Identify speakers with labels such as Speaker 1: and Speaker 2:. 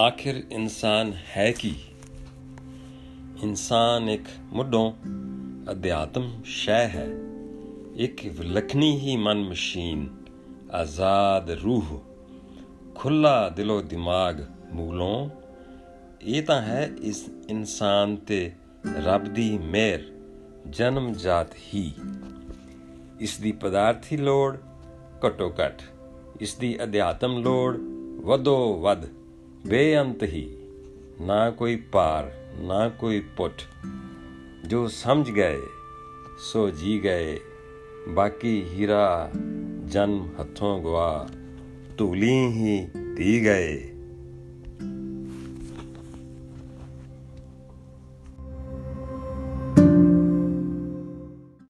Speaker 1: ਆਖਿਰ ਇਨਸਾਨ ਹੈ ਕੀ? ਇਨਸਾਨ ਇੱਕ ਮੁੱਢੋਂ ਅਧਿਆਤਮ ਸ਼ੈ ਹੈ। ਇੱਕ ਵਿਲਖਣੀ ਹੀ ਮਨ ਮਸ਼ੀਨ, ਆਜ਼ਾਦ ਰੂਹ ਖੁੱਲਾ ਦਿਲੋ ਦਿਮਾਗ ਮੂਲੋਂ। ਇਹ ਤਾਂ ਹੈ ਇਸ ਇਨਸਾਨ ਤੇ ਰੱਬ ਦੀ ਮਿਹਰ, ਜਨਮ ਜਾਤ ਹੀ। ਇਸ ਦੀ ਪਦਾਰਥੀ ਲੋੜ ਘਟੋ ਘਟ, ਇਸ ਦੀ ਅਧਿਆਤਮ ਲੋੜ ਵਧੋ ਵੱਧ। बेअंत ही, ना कोई पार, ना कोई पुट। जो समझ गए, सो जी गए। बाकी हीरा जन्म हथों गुआ तूली ही दी गए।